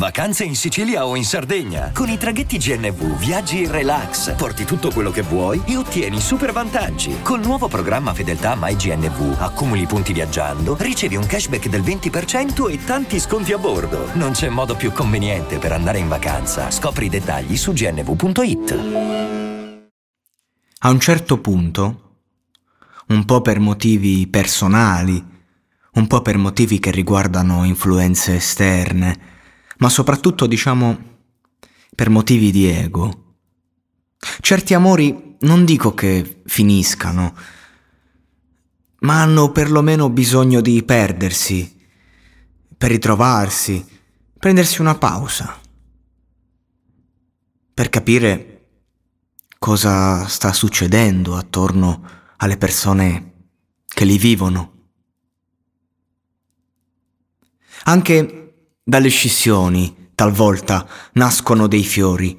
Vacanze in Sicilia o in Sardegna. Con i traghetti GNV viaggi in relax, porti tutto quello che vuoi e ottieni super vantaggi. Col nuovo programma Fedeltà MyGNV accumuli punti viaggiando, ricevi un cashback del 20% e tanti sconti a bordo. Non c'è modo più conveniente per andare in vacanza. Scopri i dettagli su gnv.it. A un certo punto, un po' per motivi personali, un po' per motivi che riguardano influenze esterne, ma soprattutto diciamo per motivi di ego. Certi amori non dico che finiscano, ma hanno perlomeno bisogno di perdersi, per ritrovarsi, prendersi una pausa, per capire cosa sta succedendo attorno alle persone che li vivono. Anche dalle scissioni, talvolta, nascono dei fiori,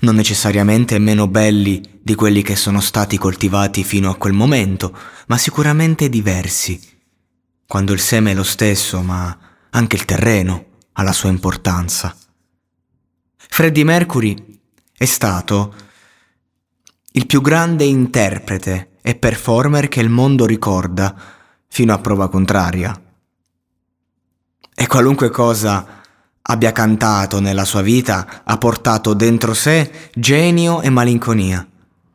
non necessariamente meno belli di quelli che sono stati coltivati fino a quel momento, ma sicuramente diversi, quando il seme è lo stesso, ma anche il terreno ha la sua importanza. Freddie Mercury è stato il più grande interprete e performer che il mondo ricorda fino a prova contraria e qualunque cosa abbia cantato nella sua vita ha portato dentro sé genio e malinconia.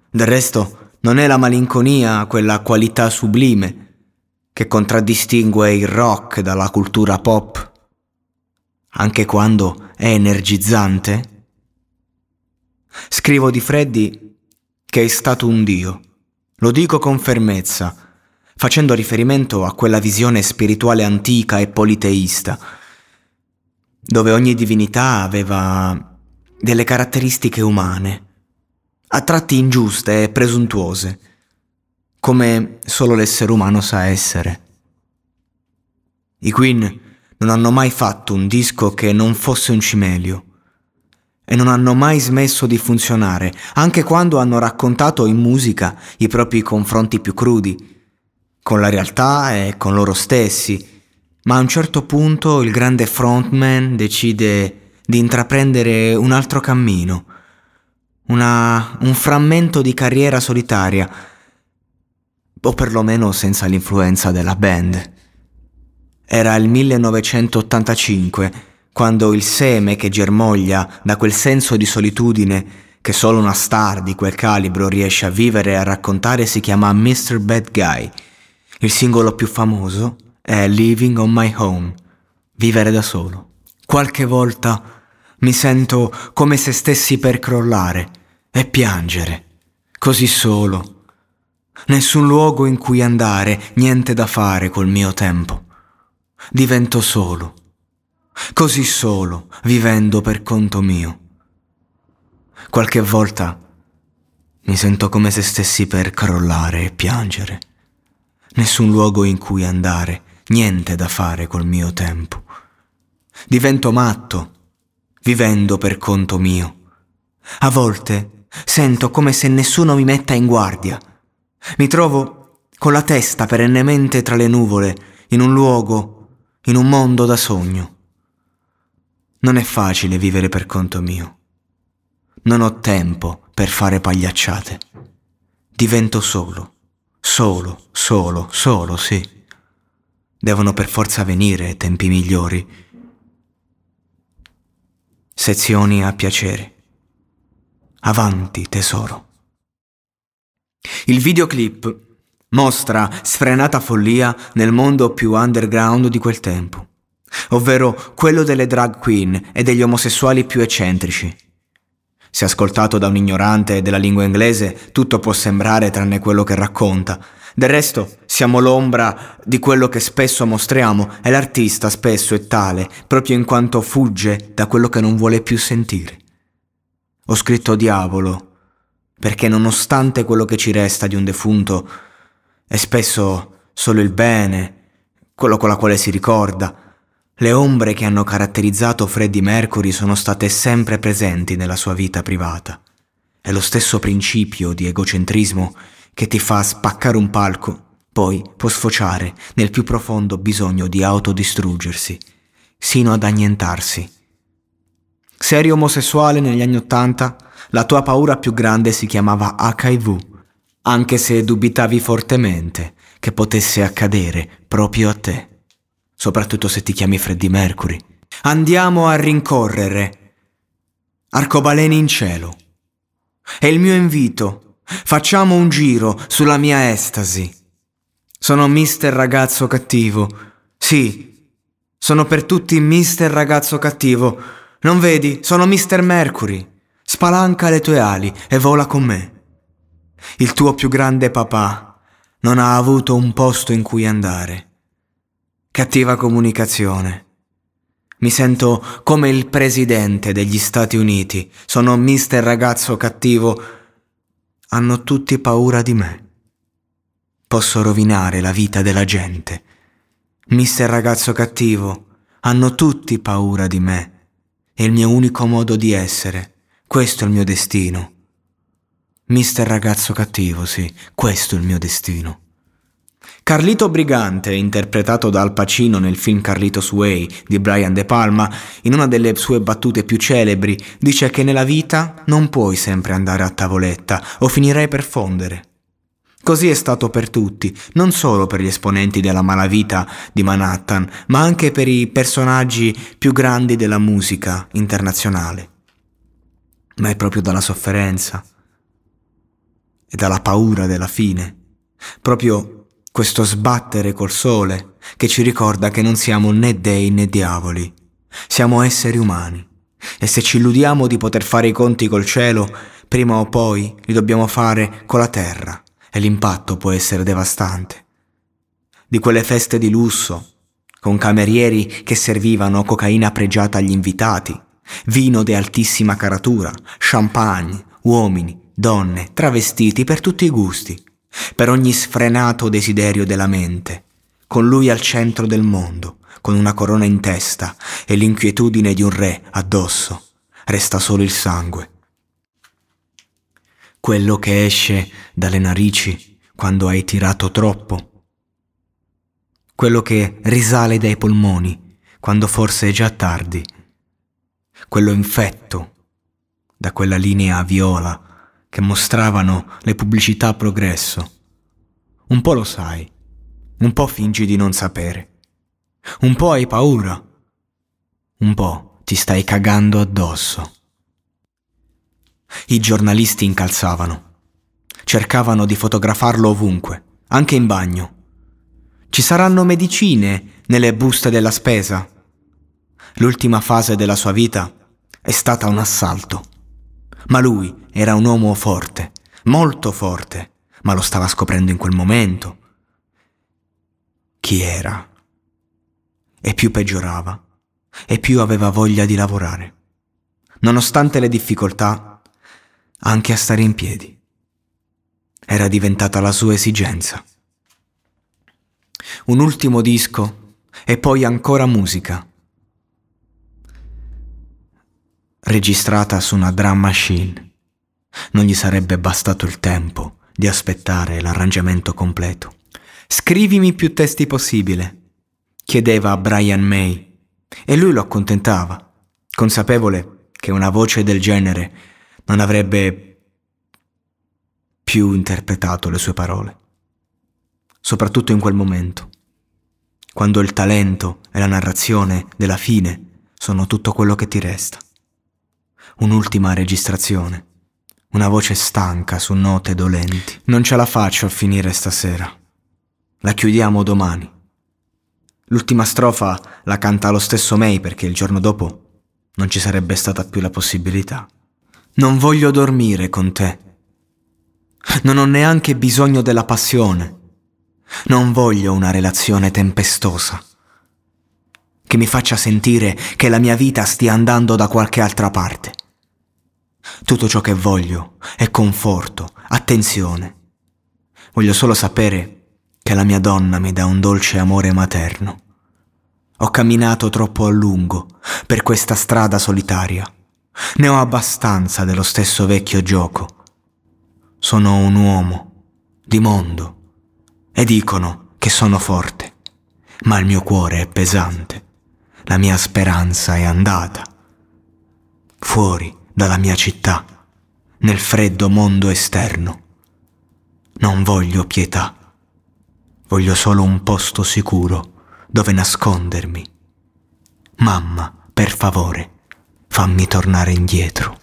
Del resto non è la malinconia quella qualità sublime che contraddistingue il rock dalla cultura pop, anche quando è energizzante? Scrivo di Freddy che è stato un dio. Lo dico con fermezza facendo riferimento a quella visione spirituale antica e politeista, dove ogni divinità aveva delle caratteristiche umane, a tratti ingiuste e presuntuose, come solo l'essere umano sa essere. I Queen non hanno mai fatto un disco che non fosse un cimelio e non hanno mai smesso di funzionare, anche quando hanno raccontato in musica i propri confronti più crudi, con la realtà e con loro stessi, ma a un certo punto il grande frontman decide di intraprendere un altro cammino, una, un frammento di carriera solitaria, o perlomeno senza l'influenza della band. Era il 1985, quando il seme che germoglia da quel senso di solitudine che solo una star di quel calibro riesce a vivere e a raccontare si chiama Mr. Bad Guy il singolo più famoso è Living on My Own, vivere da solo. Qualche volta mi sento come se stessi per crollare e piangere, così solo. Nessun luogo in cui andare, niente da fare col mio tempo. Divento solo, così solo, vivendo per conto mio. Qualche volta mi sento come se stessi per crollare e piangere nessun luogo in cui andare, niente da fare col mio tempo. Divento matto, vivendo per conto mio. A volte sento come se nessuno mi metta in guardia. Mi trovo con la testa perennemente tra le nuvole, in un luogo, in un mondo da sogno. Non è facile vivere per conto mio. Non ho tempo per fare pagliacciate. Divento solo Solo, solo, solo, sì. Devono per forza venire tempi migliori. Sezioni a piacere. Avanti, tesoro. Il videoclip mostra sfrenata follia nel mondo più underground di quel tempo, ovvero quello delle drag queen e degli omosessuali più eccentrici. Se ascoltato da un ignorante della lingua inglese, tutto può sembrare tranne quello che racconta. Del resto siamo l'ombra di quello che spesso mostriamo e l'artista spesso è tale proprio in quanto fugge da quello che non vuole più sentire. Ho scritto diavolo perché nonostante quello che ci resta di un defunto è spesso solo il bene, quello con la quale si ricorda, le ombre che hanno caratterizzato Freddie Mercury sono state sempre presenti nella sua vita privata. È lo stesso principio di egocentrismo che ti fa spaccare un palco, poi può sfociare nel più profondo bisogno di autodistruggersi, sino ad annientarsi. Se eri omosessuale negli anni Ottanta, la tua paura più grande si chiamava HIV, anche se dubitavi fortemente che potesse accadere proprio a te soprattutto se ti chiami Freddie Mercury. Andiamo a rincorrere. Arcobaleni in cielo. È il mio invito. Facciamo un giro sulla mia estasi. Sono mister ragazzo cattivo. Sì, sono per tutti mister ragazzo cattivo. Non vedi? Sono mister Mercury. Spalanca le tue ali e vola con me. Il tuo più grande papà non ha avuto un posto in cui andare cattiva comunicazione. Mi sento come il presidente degli Stati Uniti. Sono mister ragazzo cattivo. Hanno tutti paura di me. Posso rovinare la vita della gente. Mister ragazzo cattivo, hanno tutti paura di me. È il mio unico modo di essere. Questo è il mio destino. Mister ragazzo cattivo, sì, questo è il mio destino. Carlito Brigante, interpretato da Al Pacino nel film Carlitos Way di Brian De Palma, in una delle sue battute più celebri, dice che nella vita non puoi sempre andare a tavoletta o finirai per fondere. Così è stato per tutti, non solo per gli esponenti della malavita di Manhattan, ma anche per i personaggi più grandi della musica internazionale. Ma è proprio dalla sofferenza e dalla paura della fine, proprio questo sbattere col sole che ci ricorda che non siamo né dei né diavoli, siamo esseri umani. E se ci illudiamo di poter fare i conti col cielo, prima o poi li dobbiamo fare con la terra e l'impatto può essere devastante. Di quelle feste di lusso, con camerieri che servivano cocaina pregiata agli invitati, vino di altissima caratura, champagne, uomini, donne, travestiti per tutti i gusti per ogni sfrenato desiderio della mente, con lui al centro del mondo, con una corona in testa e l'inquietudine di un re addosso, resta solo il sangue. Quello che esce dalle narici quando hai tirato troppo. Quello che risale dai polmoni quando forse è già tardi. Quello infetto da quella linea viola che mostravano le pubblicità a progresso. Un po' lo sai, un po' fingi di non sapere, un po' hai paura, un po' ti stai cagando addosso. I giornalisti incalzavano, cercavano di fotografarlo ovunque, anche in bagno. Ci saranno medicine nelle buste della spesa. L'ultima fase della sua vita è stata un assalto. Ma lui era un uomo forte, molto forte, ma lo stava scoprendo in quel momento. Chi era? E più peggiorava, e più aveva voglia di lavorare. Nonostante le difficoltà, anche a stare in piedi. Era diventata la sua esigenza. Un ultimo disco e poi ancora musica registrata su una drum machine. Non gli sarebbe bastato il tempo di aspettare l'arrangiamento completo. Scrivimi più testi possibile, chiedeva a Brian May, e lui lo accontentava, consapevole che una voce del genere non avrebbe più interpretato le sue parole, soprattutto in quel momento, quando il talento e la narrazione della fine sono tutto quello che ti resta un'ultima registrazione. Una voce stanca su note dolenti. Non ce la faccio a finire stasera. La chiudiamo domani. L'ultima strofa la canta lo stesso May perché il giorno dopo non ci sarebbe stata più la possibilità. Non voglio dormire con te. Non ho neanche bisogno della passione. Non voglio una relazione tempestosa che mi faccia sentire che la mia vita stia andando da qualche altra parte. Tutto ciò che voglio è conforto, attenzione. Voglio solo sapere che la mia donna mi dà un dolce amore materno. Ho camminato troppo a lungo per questa strada solitaria. Ne ho abbastanza dello stesso vecchio gioco. Sono un uomo di mondo e dicono che sono forte, ma il mio cuore è pesante la mia speranza è andata. Fuori dalla mia città, nel freddo mondo esterno. Non voglio pietà, voglio solo un posto sicuro dove nascondermi. Mamma, per favore, fammi tornare indietro.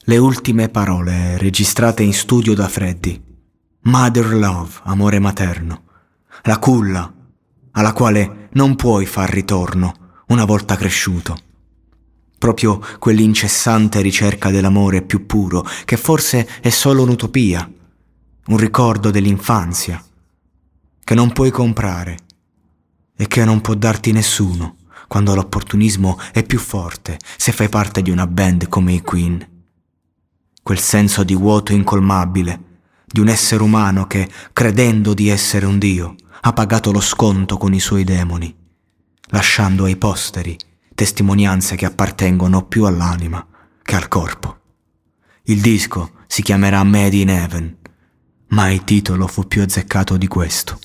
Le ultime parole registrate in studio da Freddy. Mother love, amore materno. La culla alla quale non puoi far ritorno una volta cresciuto. Proprio quell'incessante ricerca dell'amore più puro, che forse è solo un'utopia, un ricordo dell'infanzia, che non puoi comprare e che non può darti nessuno quando l'opportunismo è più forte se fai parte di una band come i Queen. Quel senso di vuoto incolmabile, di un essere umano che, credendo di essere un Dio, ha pagato lo sconto con i suoi demoni, lasciando ai posteri testimonianze che appartengono più all'anima che al corpo. Il disco si chiamerà Made in Heaven, ma il titolo fu più azzeccato di questo.